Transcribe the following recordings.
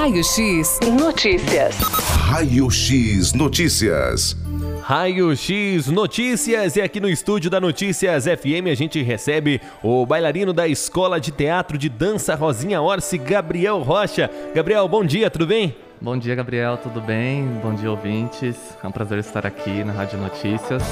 Raio X Notícias. Raio X Notícias. Raio X Notícias e aqui no estúdio da Notícias FM a gente recebe o bailarino da Escola de Teatro de Dança Rosinha Orsi, Gabriel Rocha. Gabriel, bom dia, tudo bem? Bom dia, Gabriel, tudo bem? Bom dia, ouvintes. É um prazer estar aqui na Rádio Notícias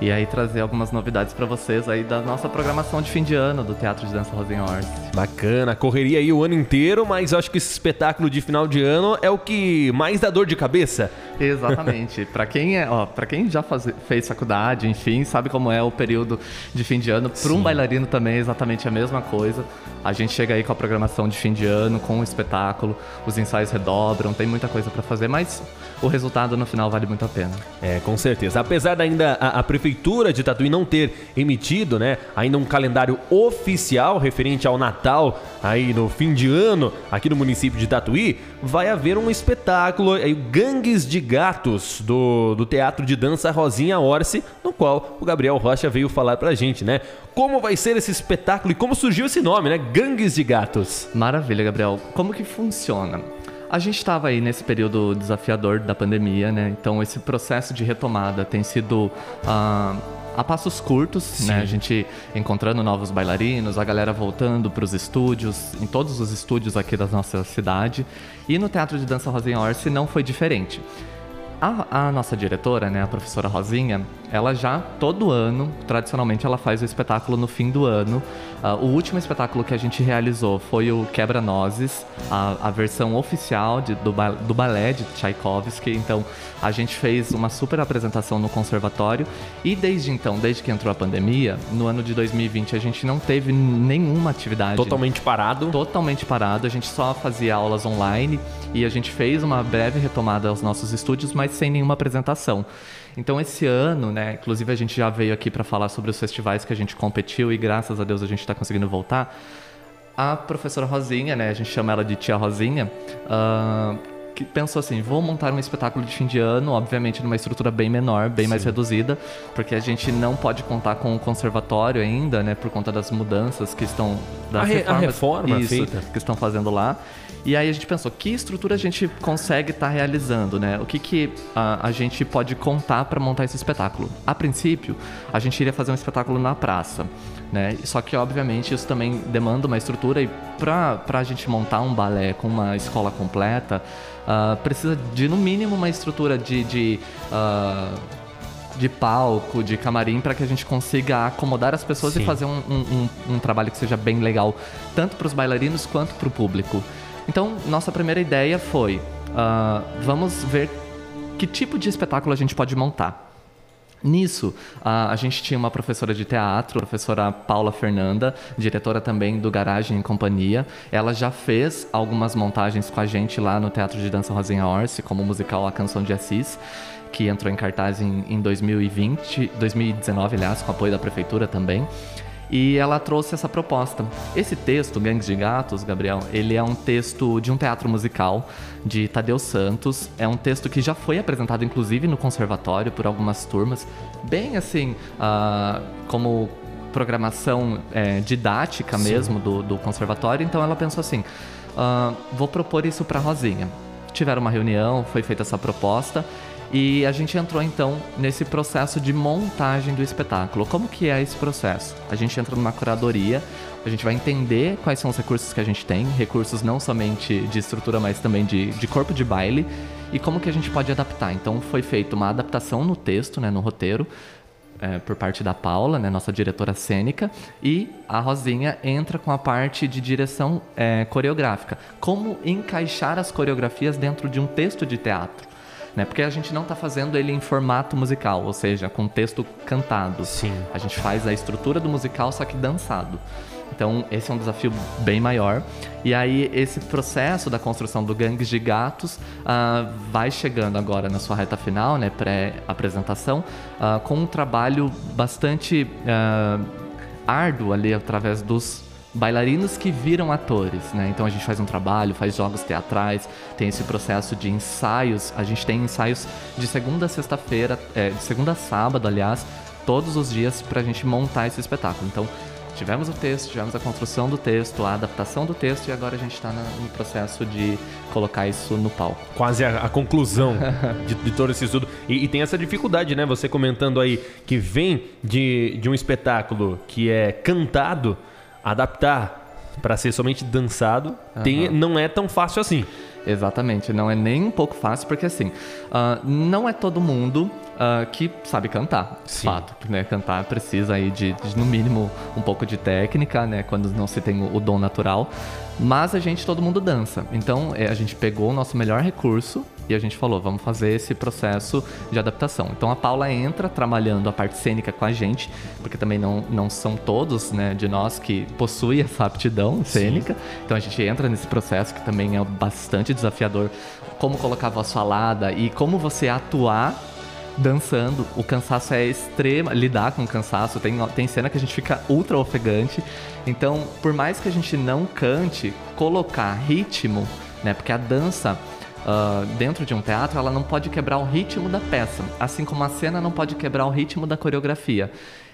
e aí trazer algumas novidades para vocês aí da nossa programação de fim de ano do Teatro de Dança Rosinha Orsi. Bacana, correria aí o ano inteiro, mas eu acho que esse espetáculo de final de ano é o que mais dá dor de cabeça. Exatamente. para quem é, ó, para quem já faz, fez faculdade, enfim, sabe como é o período de fim de ano. Para um bailarino também é exatamente a mesma coisa. A gente chega aí com a programação de fim de ano, com o espetáculo, os ensaios redobram, tem muita coisa para fazer, mas o resultado no final vale muito a pena. É, com certeza. Apesar da ainda a, a, prefeitura de Tatuí não ter emitido, né, ainda um calendário oficial referente ao Natal aí no fim de ano aqui no município de Tatuí, vai haver um espetáculo aí Gangues de Gatos do, do Teatro de Dança Rosinha Orsi, no qual o Gabriel Rocha veio falar pra gente, né? Como vai ser esse espetáculo e como surgiu esse nome, né? Gangues de Gatos. Maravilha, Gabriel. Como que funciona? A gente estava aí nesse período desafiador da pandemia, né? Então esse processo de retomada tem sido uh, a passos curtos, Sim. né? A gente encontrando novos bailarinos, a galera voltando para os estúdios, em todos os estúdios aqui da nossa cidade. E no Teatro de Dança Rosinha Orsi não foi diferente. A, a, nossa diretora, né, a professora Rosinha, ela já todo ano, tradicionalmente, ela faz o espetáculo no fim do ano. Uh, o último espetáculo que a gente realizou foi o Quebra-Nozes, a, a, versão oficial de, do, do balé de Tchaikovsky. Então, a gente fez uma super apresentação no conservatório e desde então, desde que entrou a pandemia, no ano de 2020 a gente não teve nenhuma atividade. Totalmente parado? Totalmente parado. A gente só fazia aulas online e a gente fez uma breve retomada aos nossos estúdios, mas sem nenhuma apresentação. Então esse ano, né, inclusive a gente já veio aqui para falar sobre os festivais que a gente competiu e graças a Deus a gente está conseguindo voltar. A professora Rosinha, né, a gente chama ela de tia Rosinha, uh, que pensou assim, vou montar um espetáculo de fim de ano, obviamente numa estrutura bem menor, bem Sim. mais reduzida, porque a gente não pode contar com o conservatório ainda, né, por conta das mudanças que estão das a, re, reformas, a reforma isso, feita. que estão fazendo lá. E aí a gente pensou, que estrutura a gente consegue estar tá realizando, né? O que, que a, a gente pode contar para montar esse espetáculo? A princípio, a gente iria fazer um espetáculo na praça, né? Só que, obviamente, isso também demanda uma estrutura e para a gente montar um balé com uma escola completa, uh, precisa de, no mínimo, uma estrutura de... de uh, de palco, de camarim, para que a gente consiga acomodar as pessoas Sim. e fazer um, um, um, um, trabalho que seja bem legal, tanto para os bailarinos quanto para o público. Então, nossa primeira ideia foi: uh, vamos ver que tipo de espetáculo a gente pode montar. Nisso, a gente tinha uma professora de teatro, a professora Paula Fernanda, diretora também do Garagem em Companhia. Ela já fez algumas montagens com a gente lá no Teatro de Dança Rosinha Orsi, como o musical A Canção de Assis, que entrou em cartaz em, em 2020, 2019, aliás, com apoio da prefeitura também e ela trouxe essa proposta. Esse texto, Gangues de Gatos, Gabriel, ele é um texto de um teatro musical de Tadeu Santos. É um texto que já foi apresentado, inclusive, no conservatório por algumas turmas, bem assim, uh, como programação é, didática mesmo do, do, conservatório. Então ela pensou assim: uh, vou propor isso para Rosinha. Tiveram uma reunião, foi feita essa proposta e a gente entrou então nesse processo de montagem do espetáculo. Como que é esse processo? A gente entra numa curadoria, a gente vai entender quais são os recursos que a gente tem, recursos não somente de estrutura, mas também de, de corpo de baile, e como que a gente pode adaptar. Então foi feita uma adaptação no texto, né, no roteiro, é, por parte da Paula, né, nossa diretora cênica, e a Rosinha entra com a parte de direção é, coreográfica. Como encaixar as coreografias dentro de um texto de teatro né? Porque a gente não está fazendo ele em formato musical, ou seja, com texto cantado. Sim. A gente faz a estrutura do musical, só que dançado. Então, esse é um desafio bem maior. E aí, esse processo da construção do Gangues de Gatos uh, vai chegando agora na sua reta final, né, pré-apresentação, uh, com um trabalho bastante uh, árduo ali através dos bailarinos que viram atores, né? Então a gente faz um trabalho, faz jogos teatrais, tem esse processo de ensaios. A gente tem ensaios de segunda a sexta-feira, é, de segunda a sábado, aliás, todos os dias para a gente montar esse espetáculo. Então tivemos o texto, tivemos a construção do texto, a adaptação do texto e agora a gente está no processo de colocar isso no palco. Quase a, a conclusão de, de, todo esse estudo. E, e, tem essa dificuldade, né? Você comentando aí que vem de, de um espetáculo que é cantado, adaptar para ser somente dançado, uhum. tem, não é tão fácil assim. Exatamente, não é nem um pouco fácil, porque assim, uh, não é todo mundo uh, que sabe cantar, Sim. fato. Né? Cantar precisa aí de, de, no mínimo, um pouco de técnica, né? Quando não se tem o, o dom natural. Mas a gente, todo mundo dança. Então, é, a gente pegou o nosso melhor recurso e a gente falou, vamos fazer esse processo de adaptação. Então, a Paula entra trabalhando a parte cênica com a gente, porque também não, não são todos né, de nós que possuem essa aptidão cênica. Sim. Então, a gente entra nesse processo que também é bastante desafiador. Como colocar a voz falada e como você atuar dançando. O cansaço é extremo, lidar com o cansaço. Tem, tem cena que a gente fica ultra ofegante. Então, por mais que a gente não cante, colocar ritmo, né? Porque a dança. Uh, dentro de um teatro, ela não pode quebrar o ritmo da peça, assim como a cena não pode quebrar o ritmo da coreografia.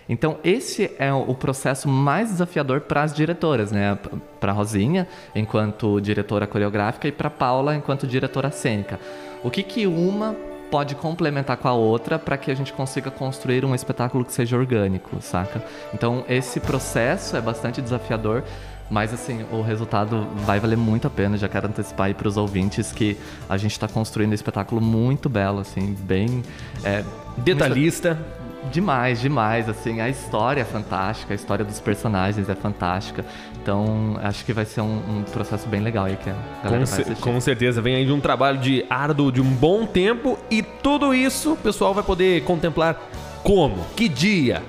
Então, esse é o processo mais desafiador para as diretoras, né? Para Rosinha, enquanto diretora coreográfica, e para Paula, enquanto diretora cênica. O que, que uma pode complementar com a outra para que a gente consiga construir um espetáculo que seja orgânico, saca? Então, esse processo é bastante desafiador, mas assim, o resultado vai valer muito a pena. Já quero antecipar aí para os ouvintes que a gente está construindo um espetáculo muito belo, assim, bem. É, Detalhista. Muito... Demais, demais, assim, a história é fantástica, a história dos personagens é fantástica. Então, acho que vai ser um, um processo bem legal aí que a galera com. Com certeza, vem aí de um trabalho de árduo de um bom tempo e tudo isso o pessoal vai poder contemplar como? Que dia?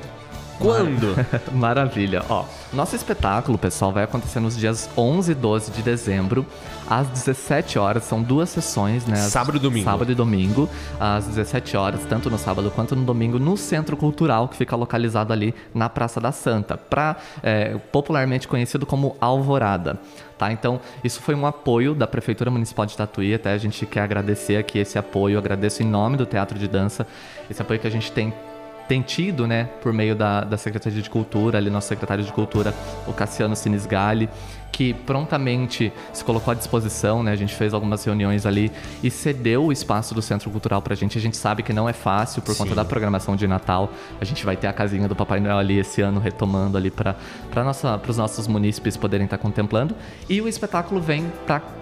Quando? Maravilha. Ó, nosso espetáculo, pessoal, vai acontecer nos dias 11 e 12 de dezembro, às 17 horas. São duas sessões, né? Sábado e domingo. Sábado e domingo, às 17 horas, tanto no sábado quanto no domingo, no Centro Cultural, que fica localizado ali na Praça da Santa, pra, é, popularmente conhecido como Alvorada. Tá? Então, isso foi um apoio da Prefeitura Municipal de Tatuí, até a gente quer agradecer aqui esse apoio, agradeço em nome do Teatro de Dança, esse apoio que a gente tem tem tido, né, por meio da, da Secretaria de Cultura, ali nosso secretário de Cultura, o Cassiano Sinisgali, que prontamente se colocou à disposição, né? A gente fez algumas reuniões ali e cedeu o espaço do Centro Cultural pra gente. A gente sabe que não é fácil por Sim. conta da programação de Natal. A gente vai ter a casinha do Papai Noel ali esse ano retomando ali para os nossos munícipes poderem estar tá contemplando. E o espetáculo vem para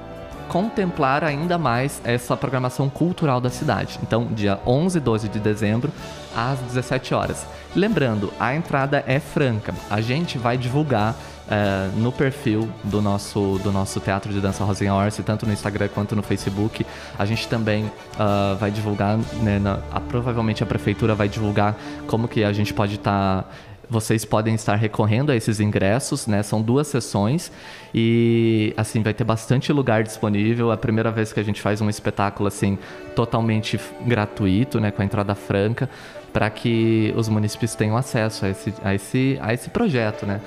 contemplar ainda mais essa programação cultural da cidade. Então, dia 11 e 12 de dezembro, às 17 horas. Lembrando, a entrada é franca. A gente vai divulgar é, no perfil do nosso, do nosso Teatro de Dança Rosinha Orsi, tanto no Instagram quanto no Facebook. A gente também uh, vai divulgar, né, na, a, provavelmente a prefeitura vai divulgar como que a gente pode estar. Tá vocês podem estar recorrendo a esses ingressos, né? São duas sessões e assim vai ter bastante lugar disponível. É a primeira vez que a gente faz um espetáculo assim totalmente gratuito, né, com a entrada franca, para que os municípios tenham acesso a esse, a esse, a esse projeto, né?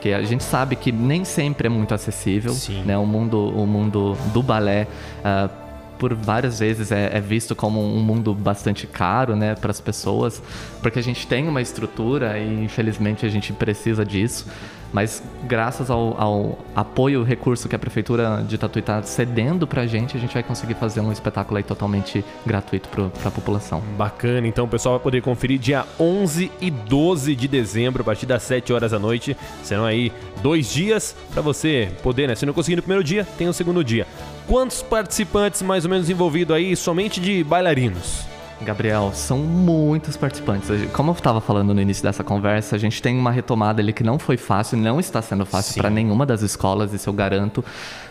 Que a gente sabe que nem sempre é muito acessível, Sim. né? O mundo, o mundo do balé uh, por várias vezes é, é, visto como um mundo bastante caro, né, para as pessoas, porque a gente tem uma estrutura e infelizmente a gente precisa disso. Mas graças ao, ao apoio, recurso que a prefeitura de Tatuí está cedendo para a gente, a gente vai conseguir fazer um espetáculo aí totalmente gratuito para a população. Bacana, então o pessoal vai poder conferir dia 11 e 12 de dezembro, a partir das 7 horas da noite. Serão aí dois dias para você poder, né? Se não conseguir no primeiro dia, tem o segundo dia. Quantos participantes mais ou menos envolvidos aí somente de bailarinos? Gabriel, são muitos participantes. Como eu estava falando no início dessa conversa, a gente tem uma retomada ali que não foi fácil, não está sendo fácil para nenhuma das escolas, isso eu garanto.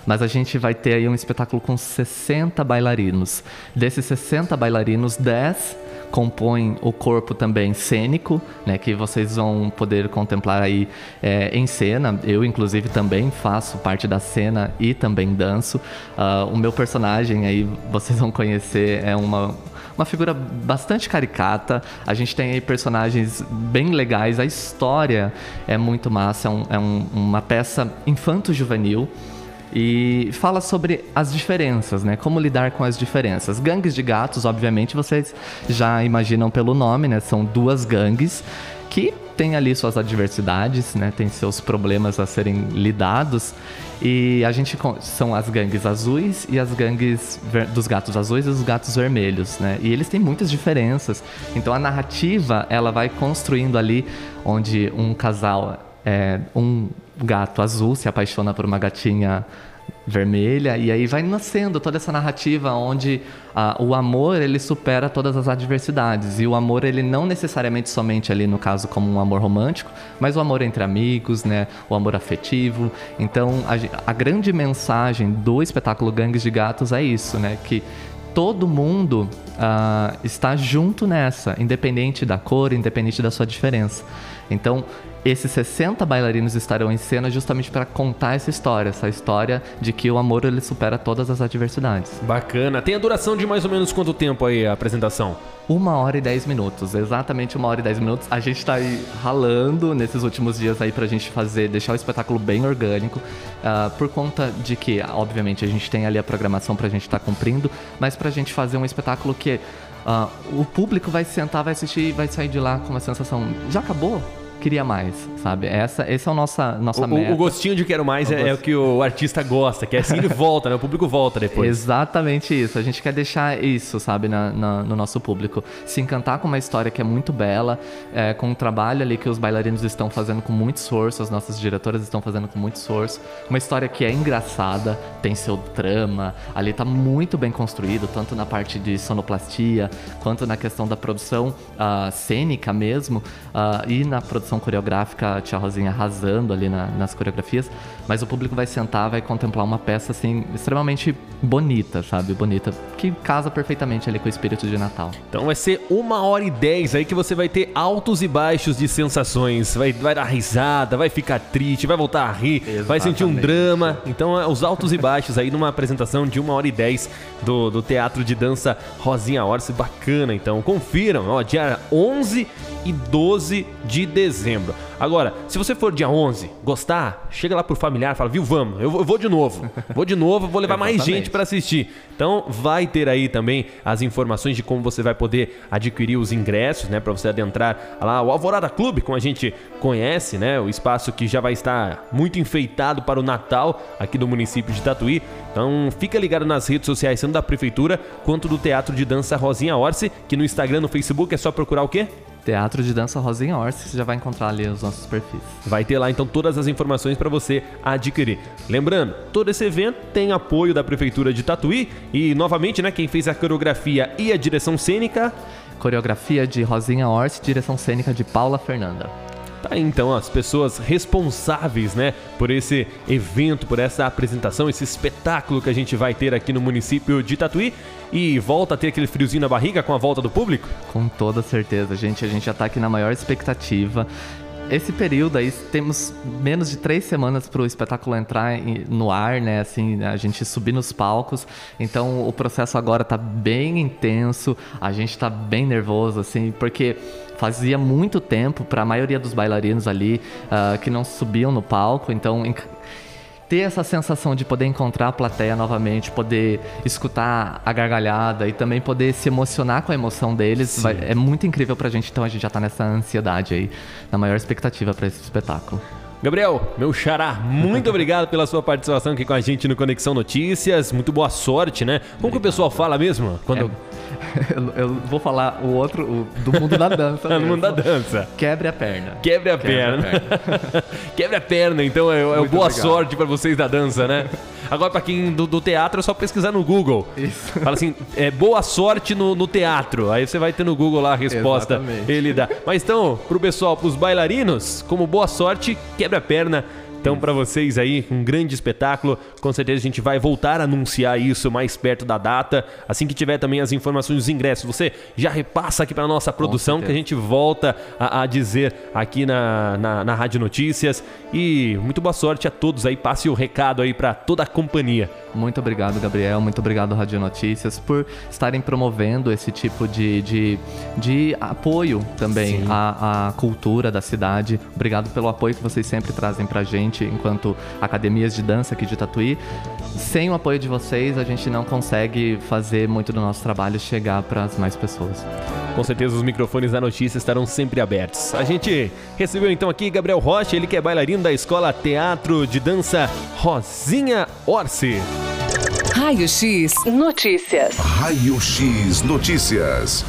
Mas a gente vai ter aí um espetáculo com 60 bailarinos. Desses 60 bailarinos, 10 compõem o corpo também cênico, né, que vocês vão poder contemplar aí é, em cena. Eu, inclusive, também faço parte da cena e também danço. Uh, o meu personagem aí, vocês vão conhecer, é uma uma figura bastante caricata. A gente tem aí personagens bem legais. A história é muito massa. É, um, é um, uma peça infanto-juvenil e fala sobre as diferenças, né? Como lidar com as diferenças. Gangues de gatos, obviamente, vocês já imaginam pelo nome, né? São duas gangues que tem ali suas adversidades, né? Tem seus problemas a serem lidados. E a gente são as gangues azuis e as gangues dos gatos azuis e dos gatos vermelhos, né? E eles têm muitas diferenças. Então a narrativa ela vai construindo ali onde um casal, é, um gato azul se apaixona por uma gatinha vermelha e aí vai nascendo toda essa narrativa onde ah, o amor ele supera todas as adversidades e o amor ele não necessariamente somente ali no caso como um amor romântico mas o amor entre amigos né o amor afetivo. Então a, a grande mensagem do espetáculo Gangues de Gatos é isso né que todo mundo ah, está junto nessa independente da cor independente da sua diferença. Então esses 60 bailarinos estarão em cena justamente para contar essa história, essa história de que o amor ele supera todas as adversidades. Bacana. Tem a duração de mais ou menos quanto tempo aí a apresentação? Uma hora e dez minutos, exatamente uma hora e dez minutos. A gente está aí ralando nesses últimos dias aí pra gente fazer, deixar o espetáculo bem orgânico, uh, por conta de que, obviamente, a gente tem ali a programação pra gente estar tá cumprindo, mas pra gente fazer um espetáculo que uh, o público vai sentar, vai assistir e vai sair de lá com uma sensação, já acabou? Queria mais, sabe? Essa, esse é o nossa, nossa o, meta. O gostinho de quero mais é, é, o que o artista gosta, que é assim ele volta, né? O público volta depois. Exatamente isso. A gente quer deixar isso, sabe, na, na, no nosso público. Se encantar com uma história que é muito bela, é, com um trabalho ali que os bailarinos estão fazendo com muito esforço, as nossas diretoras estão fazendo com muito esforço. Uma história que é engraçada, tem seu drama, ali tá muito bem construído, tanto na parte de sonoplastia, quanto na questão da produção uh, cênica mesmo, uh, e na produção coreográfica, a tia Rosinha arrasando ali na, nas coreografias, mas o público vai sentar, vai contemplar uma peça assim extremamente bonita, sabe? Bonita, que casa perfeitamente ali com o espírito de Natal. Então vai ser uma hora e dez aí que você vai ter altos e baixos de sensações, vai, vai dar risada, vai ficar triste, vai voltar a rir, Exatamente. vai sentir um drama. Então é os altos e baixos aí numa apresentação de uma hora e dez do, do Teatro de Dança Rosinha Orsi, bacana. Então confiram, ó, dia 11 e 12 de dezembro. Agora, se você for dia 11, gostar, chega lá pro familiar, fala, viu, vamos, eu vou de novo. Vou de novo, vou levar mais gente para assistir. Então, vai ter aí também as informações de como você vai poder adquirir os ingressos, né, para você adentrar lá o Alvorada Clube, como a gente conhece, né, o espaço que já vai estar muito enfeitado para o Natal aqui do município de Tatuí. Então, fica ligado nas redes sociais, tanto da prefeitura quanto do Teatro de Dança Rosinha Orsi, que no Instagram, no Facebook é só procurar o quê? Teatro de Dança Rosinha Orsi, você já vai encontrar ali os nossos perfis. Vai ter lá então todas as informações para você adquirir. Lembrando, todo esse evento tem apoio da Prefeitura de Tatuí e novamente, né, quem fez a coreografia e a direção cênica, coreografia de Rosinha Orsi, direção cênica de Paula Fernanda. Tá então as pessoas responsáveis, né, por esse evento, por essa apresentação, esse espetáculo que a gente vai ter aqui no município de Tatuí e volta a ter aquele friozinho na barriga com a volta do público? Com toda certeza, gente. A gente já tá aqui na maior expectativa esse período aí temos menos de três semanas para o espetáculo entrar no ar, né? Assim, a gente subir nos palcos. Então o processo agora tá bem intenso. A gente tá bem nervoso, assim, porque fazia muito tempo para a maioria dos bailarinos ali uh, que não subiam no palco. Então ter essa sensação de poder encontrar a plateia novamente, poder escutar a gargalhada e também poder se emocionar com a emoção deles, vai, é muito incrível pra gente. Então a gente já tá nessa ansiedade aí, na maior expectativa para esse espetáculo. Gabriel, meu xará, muito obrigado pela sua participação aqui com a gente no Conexão Notícias. Muito boa sorte, né? Como obrigado. que o pessoal fala mesmo? Quando... É, eu, eu, vou falar o outro, o, do mundo da dança. do mundo da dança. Quebre a perna. Quebre a Quebre perna. A perna. Quebre a perna, então é, é boa obrigado. sorte para vocês da dança, né? Agora, para quem do, do, teatro, é só pesquisar no Google. Isso. Fala assim, é, boa sorte no, no, teatro. Aí você vai ter no Google lá a resposta. Exatamente. Ele dá. Mas então, pro pessoal, pros bailarinos, como boa sorte, quebra a perna então, para vocês aí, um grande espetáculo. Com certeza a gente vai voltar a anunciar isso mais perto da data. Assim que tiver também as informações dos ingressos, você já repassa aqui para nossa produção que a gente volta a, a dizer aqui na, na, na Rádio Notícias. E muito boa sorte a todos aí. Passe o recado aí para toda a companhia. Muito obrigado, Gabriel. Muito obrigado, Rádio Notícias, por estarem promovendo esse tipo de, de, de apoio também à, à cultura da cidade. Obrigado pelo apoio que vocês sempre trazem pra gente gente, enquanto academias de dança aqui de Tatuí, sem o apoio de vocês, a gente não consegue fazer muito do nosso trabalho chegar para as mais pessoas. Com certeza os microfones da notícia estarão sempre abertos. A gente recebeu então aqui Gabriel Rocha, ele que é bailarino da Escola Teatro de Dança Rosinha Orsi. Raio X Notícias. Raio X Notícias.